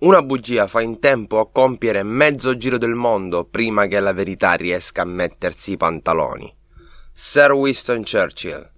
Una bugia fa in tempo a compiere mezzo giro del mondo prima che la verità riesca a mettersi i pantaloni. Sir Winston Churchill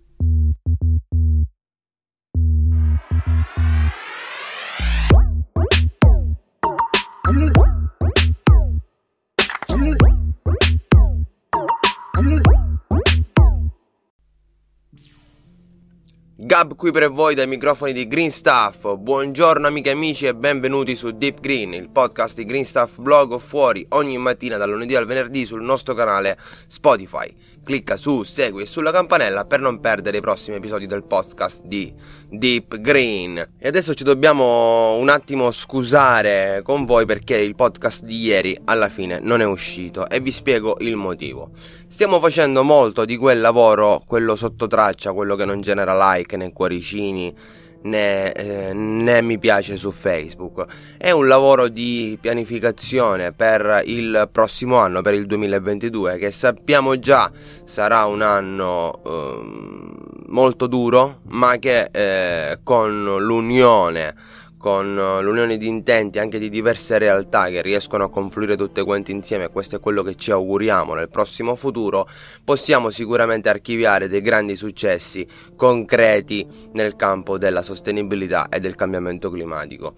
Gab qui per voi dai microfoni di Green Stuff. Buongiorno amiche e amici e benvenuti su Deep Green, il podcast di Green Stuff Blog fuori ogni mattina dal lunedì al venerdì sul nostro canale Spotify. Clicca su segui e sulla campanella per non perdere i prossimi episodi del podcast di Deep Green. E adesso ci dobbiamo un attimo scusare con voi perché il podcast di ieri alla fine non è uscito e vi spiego il motivo. Stiamo facendo molto di quel lavoro, quello sotto traccia, quello che non genera like né cuoricini né, eh, né, mi piace su Facebook. È un lavoro di pianificazione per il prossimo anno, per il 2022, che sappiamo già sarà un anno eh, molto duro, ma che eh, con l'unione con eh, l'unione di intenti anche di diverse realtà che riescono a confluire tutte quante insieme, questo è quello che ci auguriamo nel prossimo futuro, possiamo sicuramente archiviare dei grandi successi concreti nel campo della sostenibilità e del cambiamento climatico,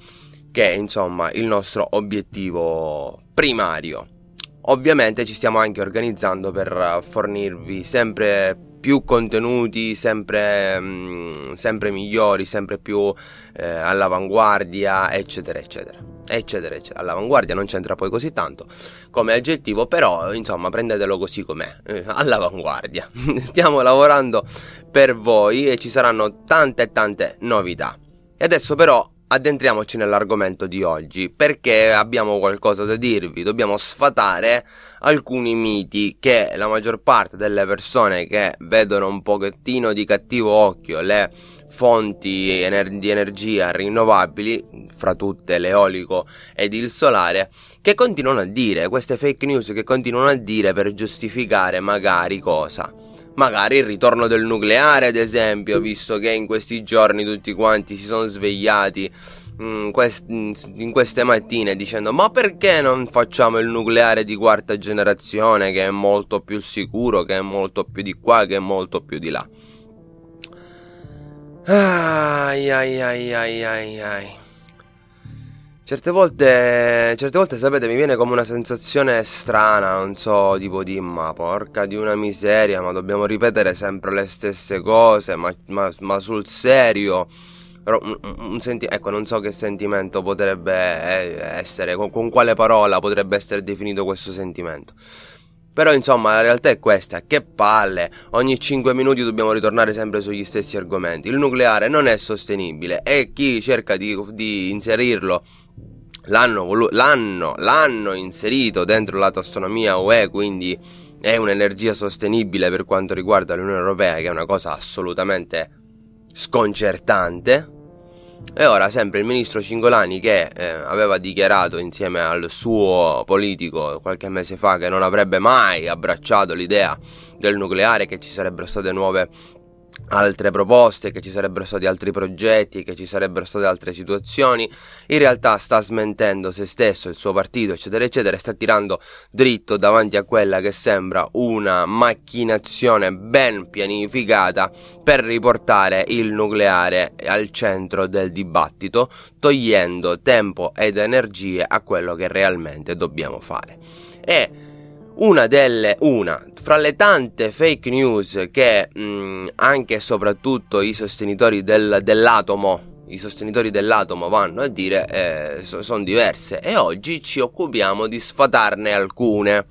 che è insomma il nostro obiettivo primario. Ovviamente ci stiamo anche organizzando per fornirvi sempre più contenuti sempre, mm, sempre migliori, sempre più eh, all'avanguardia, eccetera, eccetera. Eccetera, eccetera. All'avanguardia non c'entra poi così tanto come aggettivo, però insomma prendetelo così com'è, eh, all'avanguardia. Stiamo lavorando per voi e ci saranno tante tante novità. E adesso però addentriamoci nell'argomento di oggi perché abbiamo qualcosa da dirvi, dobbiamo sfatare alcuni miti che la maggior parte delle persone che vedono un pochettino di cattivo occhio le fonti di energia rinnovabili, fra tutte l'eolico ed il solare, che continuano a dire, queste fake news che continuano a dire per giustificare magari cosa? Magari il ritorno del nucleare, ad esempio, visto che in questi giorni tutti quanti si sono svegliati mm, in queste mattine dicendo ma perché non facciamo il nucleare di quarta generazione che è molto più sicuro, che è molto più di qua, che è molto più di là. Ai ai ai ai ai ai. Certe volte, certe volte, sapete, mi viene come una sensazione strana, non so, tipo di ma porca di una miseria, ma dobbiamo ripetere sempre le stesse cose, ma, ma, ma sul serio. Un, un senti- ecco, non so che sentimento potrebbe eh, essere, con, con quale parola potrebbe essere definito questo sentimento. Però insomma la realtà è questa, che palle, ogni 5 minuti dobbiamo ritornare sempre sugli stessi argomenti. Il nucleare non è sostenibile e chi cerca di, di inserirlo l'hanno, volu- l'hanno, l'hanno inserito dentro la tassonomia UE, quindi è un'energia sostenibile per quanto riguarda l'Unione Europea, che è una cosa assolutamente sconcertante. E ora sempre il ministro Cingolani che eh, aveva dichiarato insieme al suo politico qualche mese fa che non avrebbe mai abbracciato l'idea del nucleare, che ci sarebbero state nuove altre proposte, che ci sarebbero stati altri progetti, che ci sarebbero state altre situazioni, in realtà sta smentendo se stesso, il suo partito, eccetera, eccetera, sta tirando dritto davanti a quella che sembra una macchinazione ben pianificata per riportare il nucleare al centro del dibattito, togliendo tempo ed energie a quello che realmente dobbiamo fare. E una delle una fra le tante fake news che mh, mm, anche e soprattutto i sostenitori del, dell'atomo i sostenitori dell'atomo vanno a dire eh, sono diverse e oggi ci occupiamo di sfatarne alcune.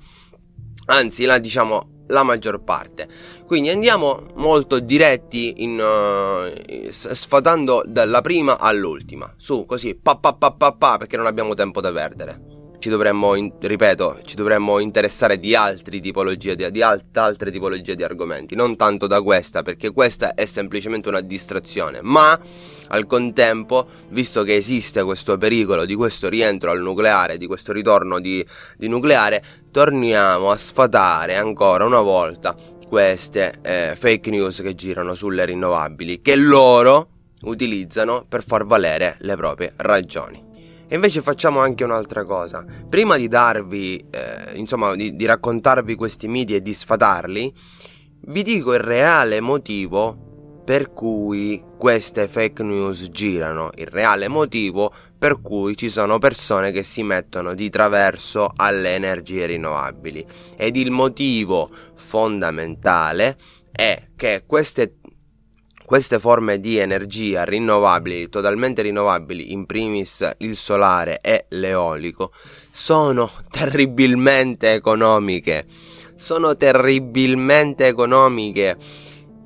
Anzi la diciamo la maggior parte. Quindi andiamo molto diretti in, uh, sfatando dalla prima all'ultima. Su così pa pa pa pa pa perché non abbiamo tempo da perdere ci dovremmo, in, ripeto, ci dovremmo interessare di, tipologie, di, di alt, altre tipologie di argomenti, non tanto da questa, perché questa è semplicemente una distrazione, ma al contempo, visto che esiste questo pericolo di questo rientro al nucleare, di questo ritorno di, di nucleare, torniamo a sfatare ancora una volta queste eh, fake news che girano sulle rinnovabili, che loro utilizzano per far valere le proprie ragioni. E invece facciamo anche un'altra cosa. Prima di darvi, eh, insomma, di, di raccontarvi questi miti e di sfatarli, vi dico il reale motivo per cui queste fake news girano, il reale motivo per cui ci sono persone che si mettono di traverso alle energie rinnovabili ed il motivo fondamentale è che queste queste forme di energia rinnovabili, totalmente rinnovabili, in primis il solare e l'eolico, sono terribilmente economiche. Sono terribilmente economiche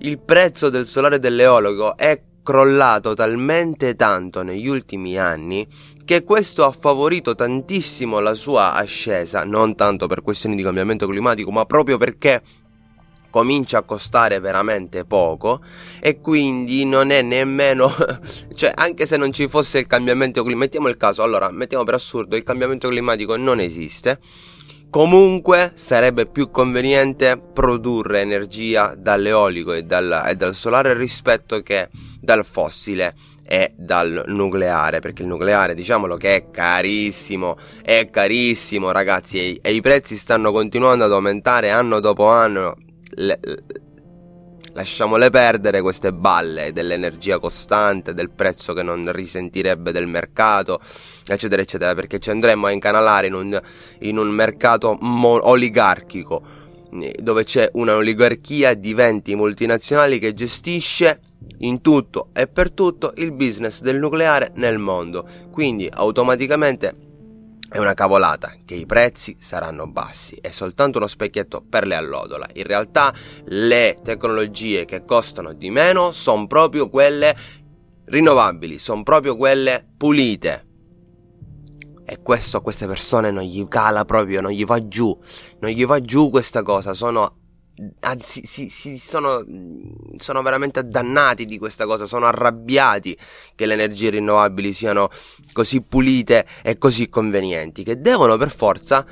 il prezzo del solare dell'eologo è crollato talmente tanto negli ultimi anni che questo ha favorito tantissimo la sua ascesa, non tanto per questioni di cambiamento climatico, ma proprio perché comincia a costare veramente poco e quindi non è nemmeno cioè anche se non ci fosse il cambiamento climatico mettiamo il caso allora mettiamo per assurdo il cambiamento climatico non esiste. Comunque sarebbe più conveniente produrre energia dall'eolico e dal, e dal solare rispetto che dal fossile e dal nucleare perché il nucleare diciamolo che è carissimo è carissimo ragazzi e, e i prezzi stanno continuando ad aumentare anno dopo anno le, lasciamole perdere queste balle dell'energia costante, del prezzo che non risentirebbe del mercato, eccetera, eccetera, perché ci andremo a incanalare in un, in un mercato mo- oligarchico dove c'è un'oligarchia di 20 multinazionali che gestisce in tutto e per tutto il business del nucleare nel mondo. Quindi automaticamente è una cavolata che i prezzi saranno bassi, è soltanto uno specchietto per le allodola. In realtà le tecnologie che costano di meno sono proprio quelle rinnovabili, sono proprio quelle pulite. E questo a queste persone non gli cala proprio, non gli va giù, non gli va giù questa cosa, sono anzi si, si sono, sono, veramente addannati di questa cosa, sono arrabbiati che le energie rinnovabili siano così pulite e così convenienti, che devono per forza,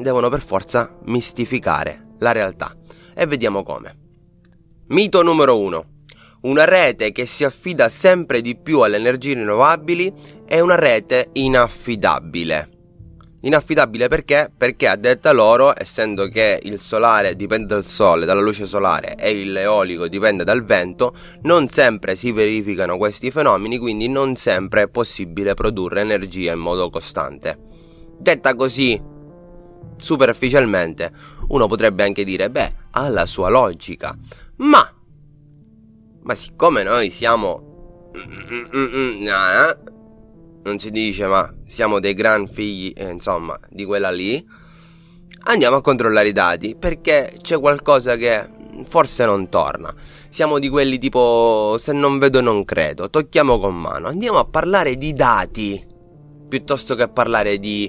devono per forza mistificare la realtà. E vediamo come. Mito numero 1. Una rete che si affida sempre di più alle energie rinnovabili è una rete inaffidabile. Inaffidabile perché? Perché a detta loro, essendo che il solare dipende dal sole, dalla luce solare e l'eolico dipende dal vento, non sempre si verificano questi fenomeni, quindi non sempre è possibile produrre energia in modo costante. Detta così, superficialmente, uno potrebbe anche dire, beh, ha la sua logica, ma, ma siccome noi siamo... Non si dice ma siamo dei gran figli, eh, insomma, di quella lì, andiamo a controllare i dati perché c'è qualcosa che forse non torna. Siamo di quelli tipo se non vedo non credo, tocchiamo con mano, andiamo a parlare di dati piuttosto che a parlare di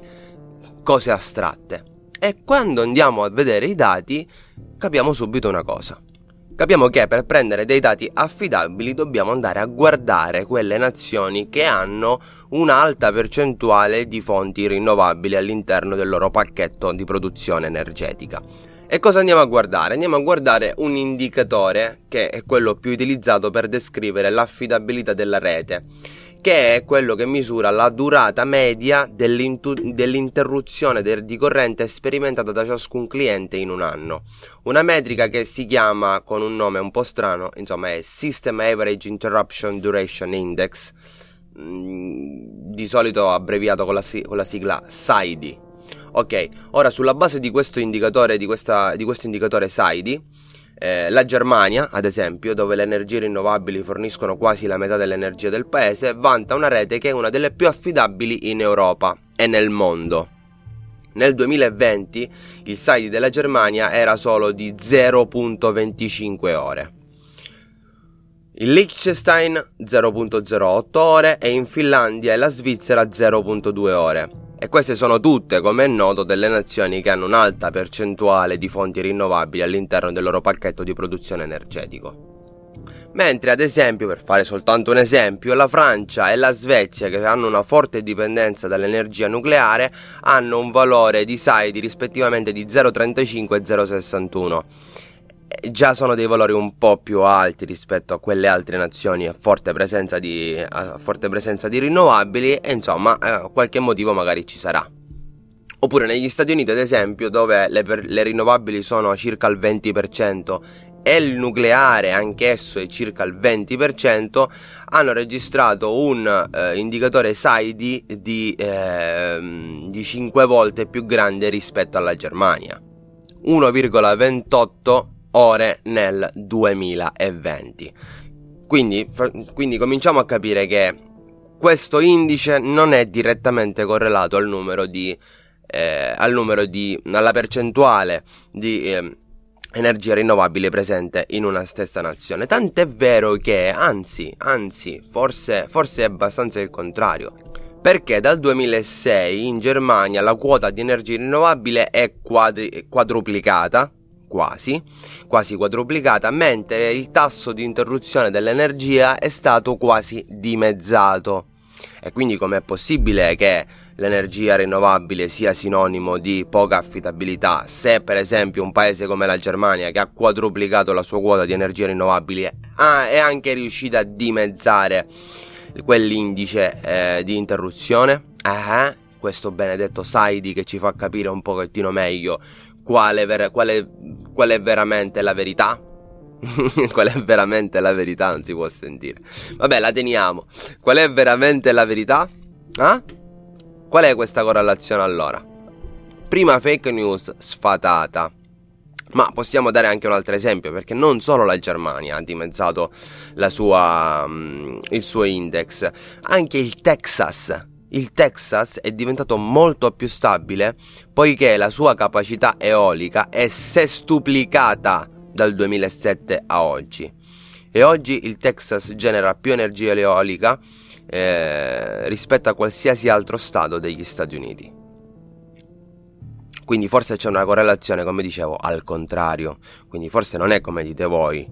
cose astratte. E quando andiamo a vedere i dati capiamo subito una cosa. Capiamo che per prendere dei dati affidabili dobbiamo andare a guardare quelle nazioni che hanno un'alta percentuale di fonti rinnovabili all'interno del loro pacchetto di produzione energetica. E cosa andiamo a guardare? Andiamo a guardare un indicatore che è quello più utilizzato per descrivere l'affidabilità della rete che è quello che misura la durata media dell'interruzione di corrente sperimentata da ciascun cliente in un anno. Una metrica che si chiama con un nome un po' strano, insomma è System Average Interruption Duration Index, mm, di solito abbreviato con la, con la sigla SAIDI. Ok, ora sulla base di questo indicatore, di, questa, di questo indicatore SAIDI, eh, la Germania, ad esempio, dove le energie rinnovabili forniscono quasi la metà dell'energia del paese, vanta una rete che è una delle più affidabili in Europa e nel mondo. Nel 2020 il SAIDI della Germania era solo di 0.25 ore. In Liechtenstein 0.08 ore e in Finlandia e la Svizzera 0.2 ore. E queste sono tutte, come è noto, delle nazioni che hanno un'alta percentuale di fonti rinnovabili all'interno del loro pacchetto di produzione energetico. Mentre ad esempio, per fare soltanto un esempio, la Francia e la Svezia, che hanno una forte dipendenza dall'energia nucleare, hanno un valore di SAIDI rispettivamente di 0,35 e 0,61 già sono dei valori un po' più alti rispetto a quelle altre nazioni a forte presenza di, forte presenza di rinnovabili e insomma eh, qualche motivo magari ci sarà. Oppure negli Stati Uniti ad esempio dove le, le rinnovabili sono circa il 20% e il nucleare anch'esso è circa il 20%, hanno registrato un eh, indicatore SAIDI di, eh, di 5 volte più grande rispetto alla Germania. 1,28 ore nel 2020. Quindi, quindi cominciamo a capire che questo indice non è direttamente correlato al numero di, eh, al numero di alla percentuale di eh, energia rinnovabile presente in una stessa nazione. Tant'è vero che, anzi, anzi, forse, forse è abbastanza il contrario. Perché dal 2006 in Germania la quota di energia rinnovabile è quadri- quadruplicata quasi, quasi quadruplicata, mentre il tasso di interruzione dell'energia è stato quasi dimezzato. E quindi com'è possibile che l'energia rinnovabile sia sinonimo di poca affidabilità se per esempio un paese come la Germania che ha quadruplicato la sua quota di energia rinnovabile è anche riuscita a dimezzare quell'indice eh, di interruzione? Eh, questo benedetto Saidi che ci fa capire un pochettino meglio quale, ver- quale, qual è veramente la verità. qual è veramente la verità? Non si può sentire. Vabbè, la teniamo. Qual è veramente la verità? Ah? Qual è questa correlazione allora? Prima fake news sfatata. Ma possiamo dare anche un altro esempio, perché non solo la Germania ha dimezzato sua, um, il suo index, anche il Texas il Texas è diventato molto più stabile poiché la sua capacità eolica è sestuplicata dal 2007 a oggi. E oggi il Texas genera più energia eolica eh, rispetto a qualsiasi altro stato degli Stati Uniti. Quindi forse c'è una correlazione, come dicevo, al contrario. Quindi forse non è come dite voi,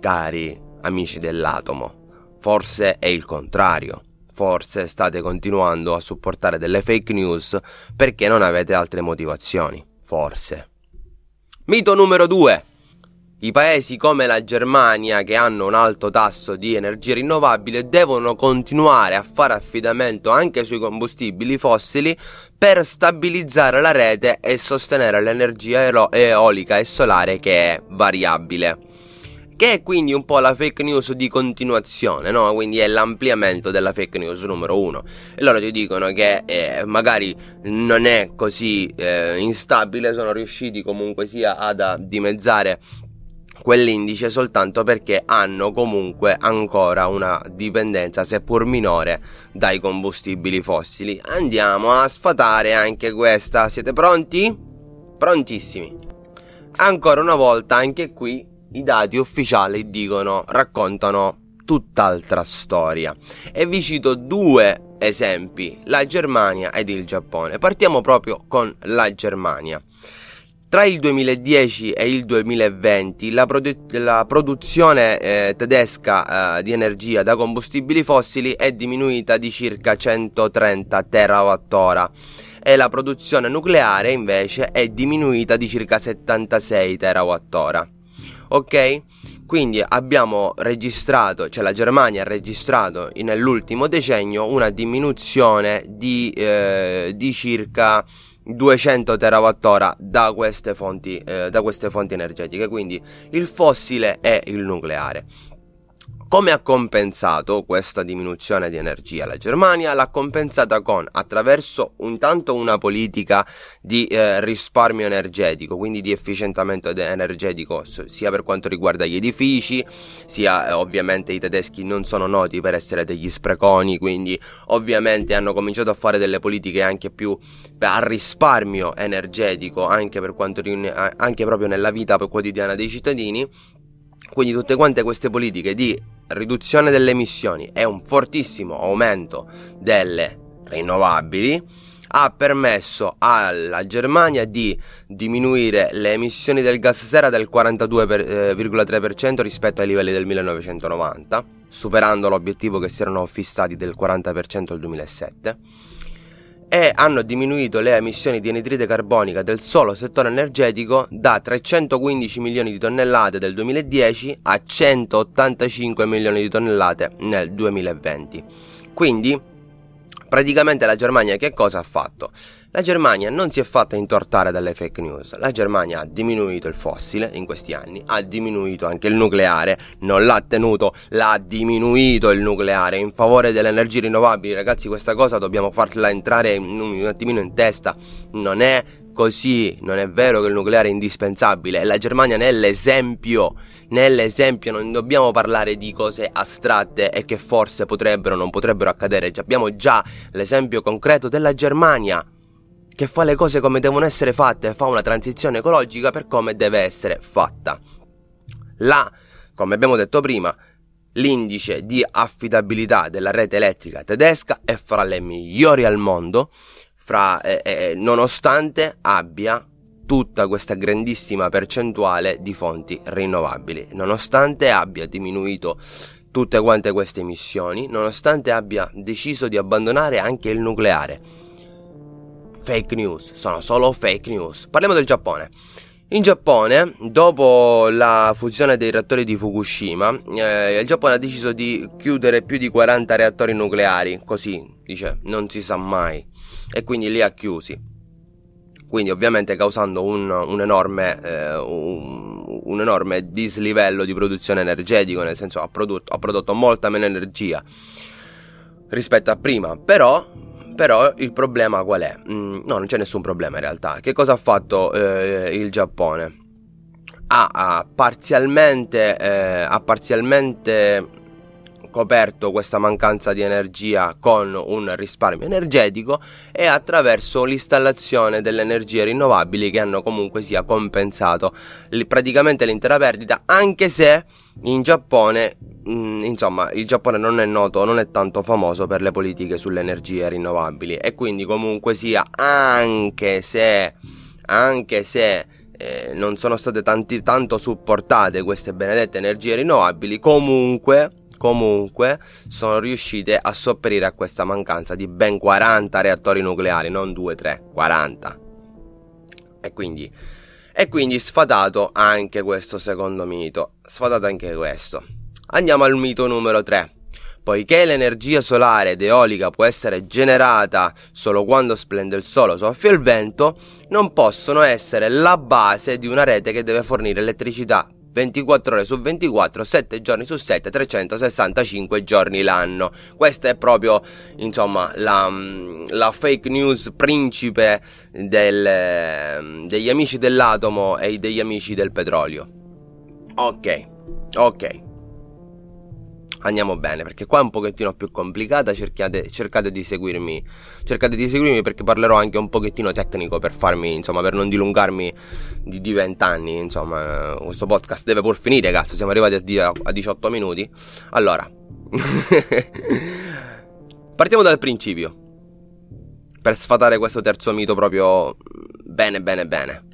cari amici dell'atomo. Forse è il contrario forse state continuando a supportare delle fake news perché non avete altre motivazioni. Forse. Mito numero 2. I paesi come la Germania, che hanno un alto tasso di energia rinnovabile, devono continuare a fare affidamento anche sui combustibili fossili per stabilizzare la rete e sostenere l'energia eolica e solare che è variabile che è quindi un po' la fake news di continuazione, no? Quindi è l'ampliamento della fake news numero uno. E loro ti dicono che eh, magari non è così eh, instabile, sono riusciti comunque sia ad dimezzare quell'indice soltanto perché hanno comunque ancora una dipendenza seppur minore dai combustibili fossili. Andiamo a sfatare anche questa. Siete pronti? Prontissimi. Ancora una volta anche qui i dati ufficiali dicono, raccontano tutt'altra storia. E vi cito due esempi, la Germania ed il Giappone. Partiamo proprio con la Germania. Tra il 2010 e il 2020 la, produ- la produzione eh, tedesca eh, di energia da combustibili fossili è diminuita di circa 130 TWh e la produzione nucleare invece è diminuita di circa 76 TWh ok? Quindi abbiamo registrato, cioè la Germania ha registrato nell'ultimo decennio una diminuzione di, eh, di circa 200 TWh da queste, fonti, eh, da queste fonti energetiche, quindi il fossile e il nucleare. Come ha compensato questa diminuzione di energia la Germania? L'ha compensata con attraverso intanto una politica di eh, risparmio energetico, quindi di efficientamento energetico sia per quanto riguarda gli edifici, sia eh, ovviamente i tedeschi non sono noti per essere degli spreconi, quindi ovviamente hanno cominciato a fare delle politiche anche più a risparmio energetico anche per quanto anche proprio nella vita quotidiana dei cittadini. Quindi tutte quante queste politiche di riduzione delle emissioni e un fortissimo aumento delle rinnovabili ha permesso alla Germania di diminuire le emissioni del gas sera del 42,3% rispetto ai livelli del 1990, superando l'obiettivo che si erano fissati del 40% nel 2007 e hanno diminuito le emissioni di anidride carbonica del solo settore energetico da 315 milioni di tonnellate del 2010 a 185 milioni di tonnellate nel 2020. Quindi, praticamente la Germania che cosa ha fatto? La Germania non si è fatta intortare dalle fake news, la Germania ha diminuito il fossile in questi anni, ha diminuito anche il nucleare, non l'ha tenuto, l'ha diminuito il nucleare. In favore delle energie rinnovabili. Ragazzi, questa cosa dobbiamo farla entrare un, attimino in testa, non è così, non è vero che il nucleare è indispensabile, la Germania ne è l'esempio, nell'esempio non dobbiamo parlare di cose astratte e che forse potrebbero o non potrebbero accadere, abbiamo già l'esempio concreto della Germania che fa le cose come devono essere fatte, fa una transizione ecologica per come deve essere fatta. La, come abbiamo detto prima, l'indice di affidabilità della rete elettrica tedesca è fra le migliori al mondo, fra, eh, eh, nonostante abbia tutta questa grandissima percentuale di fonti rinnovabili, nonostante abbia diminuito tutte quante queste emissioni, nonostante abbia deciso di abbandonare anche il nucleare fake news, sono solo fake news. Parliamo del Giappone. In Giappone, dopo la fusione dei reattori di Fukushima, eh, il Giappone ha deciso di chiudere più di 40 reattori nucleari, così dice, non si sa mai, e quindi li ha chiusi. Quindi ovviamente causando un, un, enorme, eh, un, un, enorme, dislivello di produzione energetico, nel senso ha prodotto, ha prodotto molta meno energia rispetto a prima, però però il problema qual è? Mm, no, non c'è nessun problema in realtà. Che cosa ha fatto eh, il Giappone? Ha, ha parzialmente, eh, ha parzialmente coperto questa mancanza di energia con un risparmio energetico e attraverso l'installazione delle energie rinnovabili che hanno comunque sia compensato praticamente l'intera perdita anche se in Giappone Mm, insomma, il Giappone non è noto, non è tanto famoso per le politiche sulle energie rinnovabili e quindi comunque sia, anche se, anche se eh, non sono state tanti, tanto supportate queste benedette energie rinnovabili, comunque, comunque sono riuscite a sopperire a questa mancanza di ben 40 reattori nucleari, non 2, 3, 40. E quindi, e quindi sfatato anche questo secondo mito, sfatato anche questo. Andiamo al mito numero 3. Poiché l'energia solare ed eolica può essere generata solo quando splende il sole o soffia il vento, non possono essere la base di una rete che deve fornire elettricità 24 ore su 24, 7 giorni su 7, 365 giorni l'anno. Questa è proprio, insomma, la, la fake news principe del, degli amici dell'atomo e degli amici del petrolio. Ok, ok andiamo bene perché qua è un pochettino più complicata cercate, cercate, di seguirmi. Cercate di seguirmi perché parlerò anche un pochettino tecnico per farmi insomma per non dilungarmi di, di 20 anni insomma questo podcast deve pur finire cazzo siamo arrivati a, a 18 minuti. Allora partiamo dal principio. Per sfatare questo terzo mito proprio bene bene bene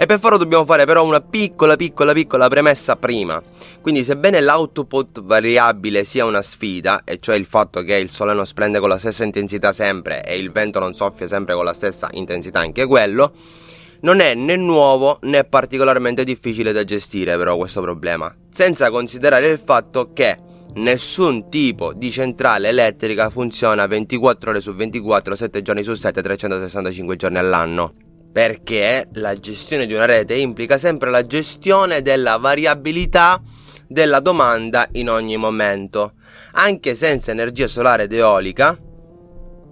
e per farlo dobbiamo fare però una piccola piccola piccola premessa prima. Quindi sebbene l'output variabile sia una sfida, e cioè il fatto che il sole non splende con la stessa intensità sempre e il vento non soffia sempre con la stessa intensità anche quello, non è né nuovo né particolarmente difficile da gestire però questo problema, senza considerare il fatto che nessun tipo di centrale elettrica funziona 24 ore su 24, 7 giorni su 7, 365 giorni all'anno perché la gestione di una rete implica sempre la gestione della variabilità della domanda in ogni momento. Anche senza energia solare ed eolica,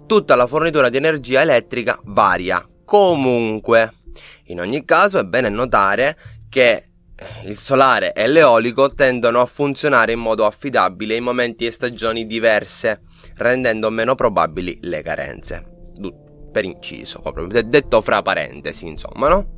tutta la fornitura di energia elettrica varia. Comunque, in ogni caso è bene notare che il solare e l'eolico tendono a funzionare in modo affidabile in momenti e stagioni diverse, rendendo meno probabili le carenze per inciso, proprio detto fra parentesi, insomma, no?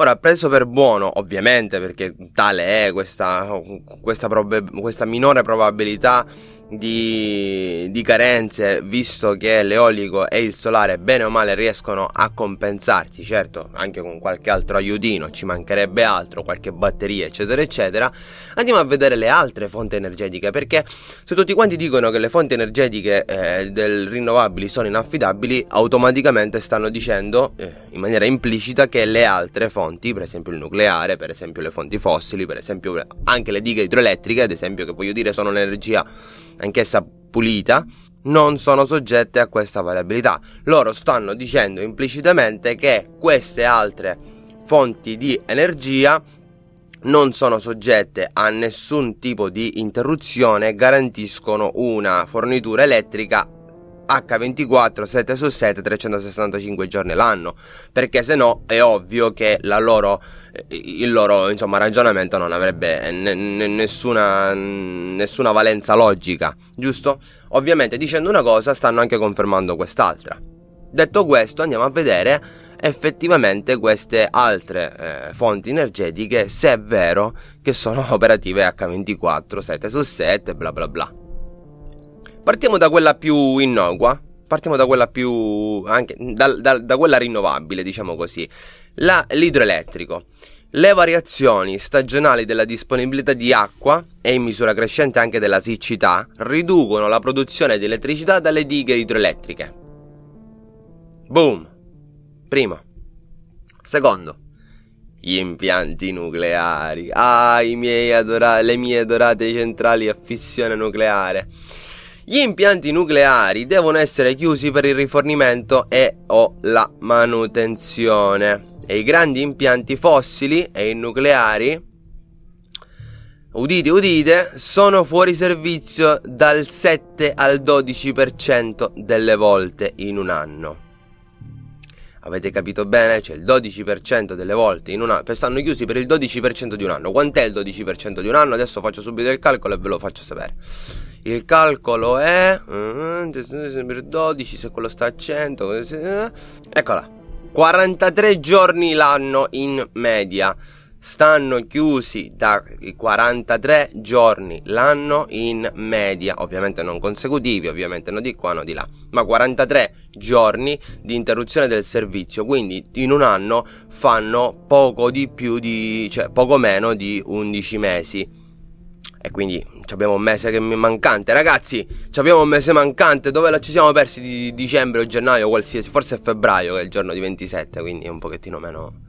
Ora, preso per buono, ovviamente, perché tale è questa, questa, prob- questa minore probabilità di, di, carenze, visto che l'eolico e il solare bene o male riescono a compensarsi, certo, anche con qualche altro aiutino, ci mancherebbe altro, qualche batteria, eccetera, eccetera. Andiamo a vedere le altre fonti energetiche, perché se tutti quanti dicono che le fonti energetiche eh, del rinnovabili sono inaffidabili, automaticamente stanno dicendo eh, in maniera implicita che le altre fonti, per esempio il nucleare, per esempio le fonti fossili, per esempio anche le dighe idroelettriche, ad esempio, che voglio dire sono l'energia anch'essa pulita, non sono soggette a questa variabilità. Loro stanno dicendo implicitamente che queste altre fonti di energia non sono soggette a nessun tipo di interruzione e garantiscono una fornitura elettrica H24 7 su 7 365 giorni l'anno perché se no è ovvio che loro, eh, il loro insomma, ragionamento non avrebbe n- n- nessuna, nessuna valenza logica giusto? ovviamente dicendo una cosa stanno anche confermando quest'altra detto questo andiamo a vedere effettivamente queste altre eh, fonti energetiche se è vero che sono operative H24 7 su 7 bla bla bla Partiamo da quella più innocua, partiamo da quella più anche da, da, da quella rinnovabile, diciamo così, la, l'idroelettrico. Le variazioni stagionali della disponibilità di acqua e in misura crescente anche della siccità riducono la produzione di elettricità dalle dighe idroelettriche. Boom. Primo. Secondo. Gli impianti nucleari. Ah, i miei adora- le mie adorate centrali a fissione nucleare. Gli impianti nucleari devono essere chiusi per il rifornimento e o la manutenzione. E i grandi impianti fossili e i nucleari, udite udite, sono fuori servizio dal 7 al 12% delle volte in un anno. Avete capito bene? Cioè il 12% delle volte in un anno, stanno chiusi per il 12% di un anno. Quant'è il 12% di un anno? Adesso faccio subito il calcolo e ve lo faccio sapere. Il calcolo è 12 se quello sta a 100. Eh. Eccola. 43 giorni l'anno in media. Stanno chiusi da 43 giorni l'anno in media, ovviamente non consecutivi, ovviamente non di qua, no di là, ma 43 giorni di interruzione del servizio, quindi in un anno fanno poco di più di, cioè poco meno di 11 mesi. E quindi abbiamo un mese che mancante. Ragazzi, abbiamo un mese mancante. Dove ci siamo persi di dicembre o gennaio, qualsiasi. Forse è febbraio che è il giorno di 27, quindi è un pochettino meno.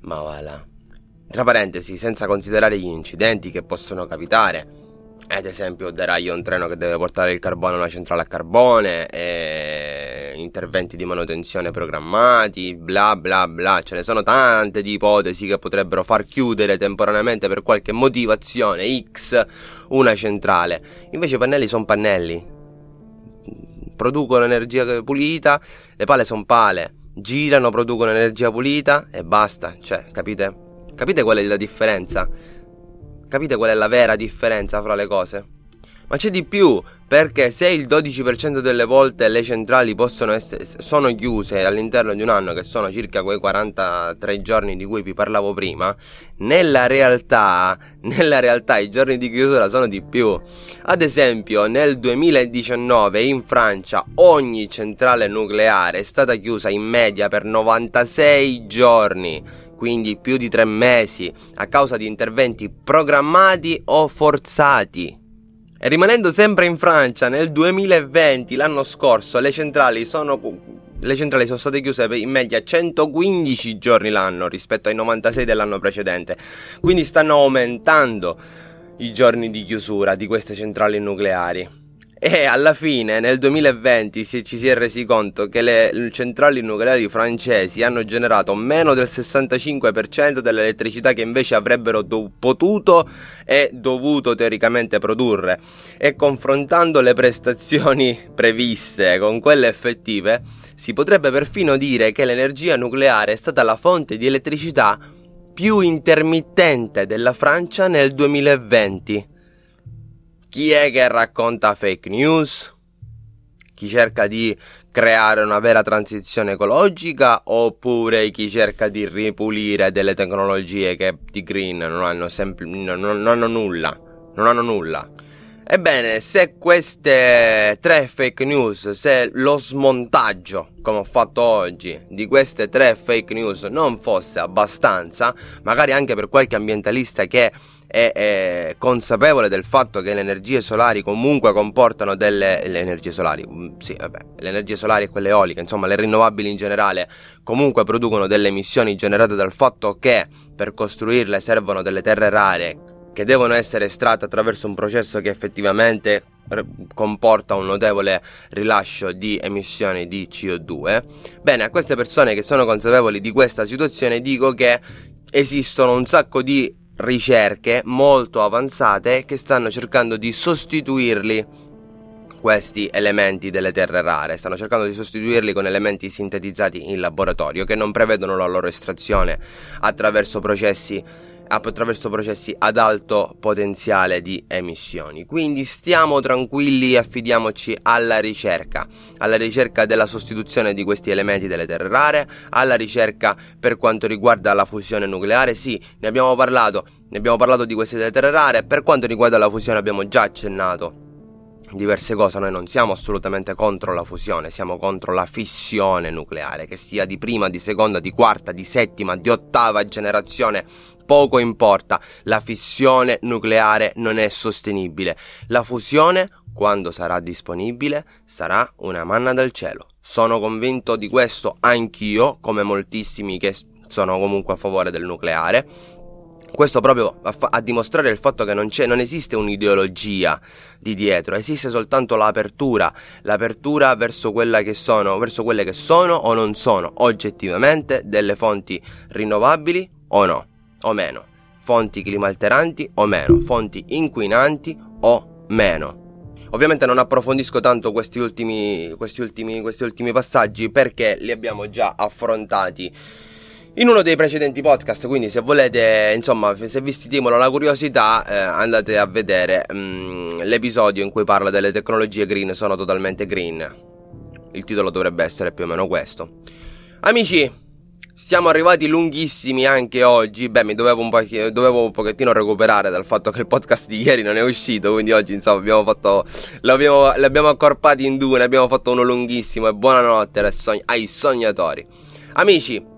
Ma voilà. Tra parentesi, senza considerare gli incidenti che possono capitare ad esempio deraglio un treno che deve portare il carbone a una centrale a carbone, interventi di manutenzione programmati, bla bla bla, ce ne sono tante di ipotesi che potrebbero far chiudere temporaneamente per qualche motivazione X una centrale. Invece i pannelli sono pannelli, producono energia pulita, le pale sono pale, girano, producono energia pulita e basta, cioè capite? Capite qual è la differenza? Capite qual è la vera differenza fra le cose? Ma c'è di più, perché se il 12% delle volte le centrali possono essere, sono chiuse all'interno di un anno, che sono circa quei 43 giorni di cui vi parlavo prima, nella realtà, nella realtà i giorni di chiusura sono di più. Ad esempio, nel 2019 in Francia ogni centrale nucleare è stata chiusa in media per 96 giorni quindi più di tre mesi, a causa di interventi programmati o forzati. E rimanendo sempre in Francia, nel 2020, l'anno scorso, le centrali sono, le centrali sono state chiuse in media 115 giorni l'anno rispetto ai 96 dell'anno precedente. Quindi stanno aumentando i giorni di chiusura di queste centrali nucleari. E alla fine, nel 2020, si, ci si è resi conto che le centrali nucleari francesi hanno generato meno del 65% dell'elettricità che invece avrebbero do- potuto e dovuto teoricamente produrre. E confrontando le prestazioni previste con quelle effettive, si potrebbe perfino dire che l'energia nucleare è stata la fonte di elettricità più intermittente della Francia nel 2020 chi è che racconta fake news? Chi cerca di creare una vera transizione ecologica oppure chi cerca di ripulire delle tecnologie che di green non hanno, sempl- non, non hanno nulla? Non hanno nulla. Ebbene, se queste tre fake news, se lo smontaggio, come ho fatto oggi, di queste tre fake news non fosse abbastanza, magari anche per qualche ambientalista che è, è, consapevole del fatto che le energie solari comunque comportano delle le energie solari, mm, sì, vabbè, le energie solari e quelle eoliche, insomma, le rinnovabili in generale comunque producono delle emissioni generate dal fatto che per costruirle servono delle terre rare che devono essere estratte attraverso un processo che effettivamente comporta un notevole rilascio di emissioni di CO2. Bene, a queste persone che sono consapevoli di questa situazione dico che esistono un sacco di ricerche molto avanzate che stanno cercando di sostituirli questi elementi delle terre rare, stanno cercando di sostituirli con elementi sintetizzati in laboratorio che non prevedono la loro estrazione attraverso processi attraverso processi ad alto potenziale di emissioni. Quindi stiamo tranquilli e affidiamoci alla ricerca, alla ricerca della sostituzione di questi elementi delle terre rare, alla ricerca per quanto riguarda la fusione nucleare. Sì, ne abbiamo parlato, ne abbiamo parlato di queste terre rare, per quanto riguarda la fusione abbiamo già accennato diverse cose, noi non siamo assolutamente contro la fusione, siamo contro la fissione nucleare, che sia di prima, di seconda, di quarta, di settima, di ottava generazione, poco importa, la fissione nucleare non è sostenibile. La fusione, quando sarà disponibile, sarà una manna dal cielo. Sono convinto di questo anch'io, come moltissimi che sono comunque a favore del nucleare. Questo proprio a, fa- a dimostrare il fatto che non, non esiste un'ideologia di dietro, esiste soltanto l'apertura, l'apertura verso, che sono, verso quelle che sono o non sono oggettivamente delle fonti rinnovabili o no o meno, fonti climalteranti o meno, fonti inquinanti o meno. Ovviamente non approfondisco tanto questi ultimi, questi ultimi, questi ultimi passaggi perché li abbiamo già affrontati in uno dei precedenti podcast, quindi se volete, insomma, se vi stimola la curiosità, eh, andate a vedere mm, l'episodio in cui parla delle tecnologie green sono totalmente green. Il titolo dovrebbe essere più o meno questo. Amici, siamo arrivati lunghissimi anche oggi. Beh, mi dovevo un, po- dovevo un pochettino recuperare dal fatto che il podcast di ieri non è uscito. Quindi oggi, insomma, abbiamo fatto. L'abbiamo, l'abbiamo accorpati in due. Ne abbiamo fatto uno lunghissimo. E buonanotte ai sognatori. Amici,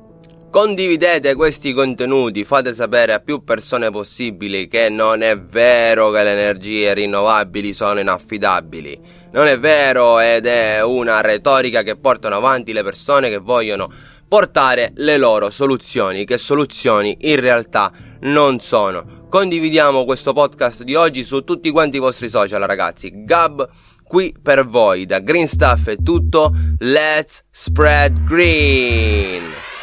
Condividete questi contenuti, fate sapere a più persone possibili che non è vero che le energie rinnovabili sono inaffidabili. Non è vero ed è una retorica che portano avanti le persone che vogliono portare le loro soluzioni, che soluzioni in realtà non sono. Condividiamo questo podcast di oggi su tutti quanti i vostri social, ragazzi. Gab qui per voi, da Green Stuff è tutto. Let's spread green!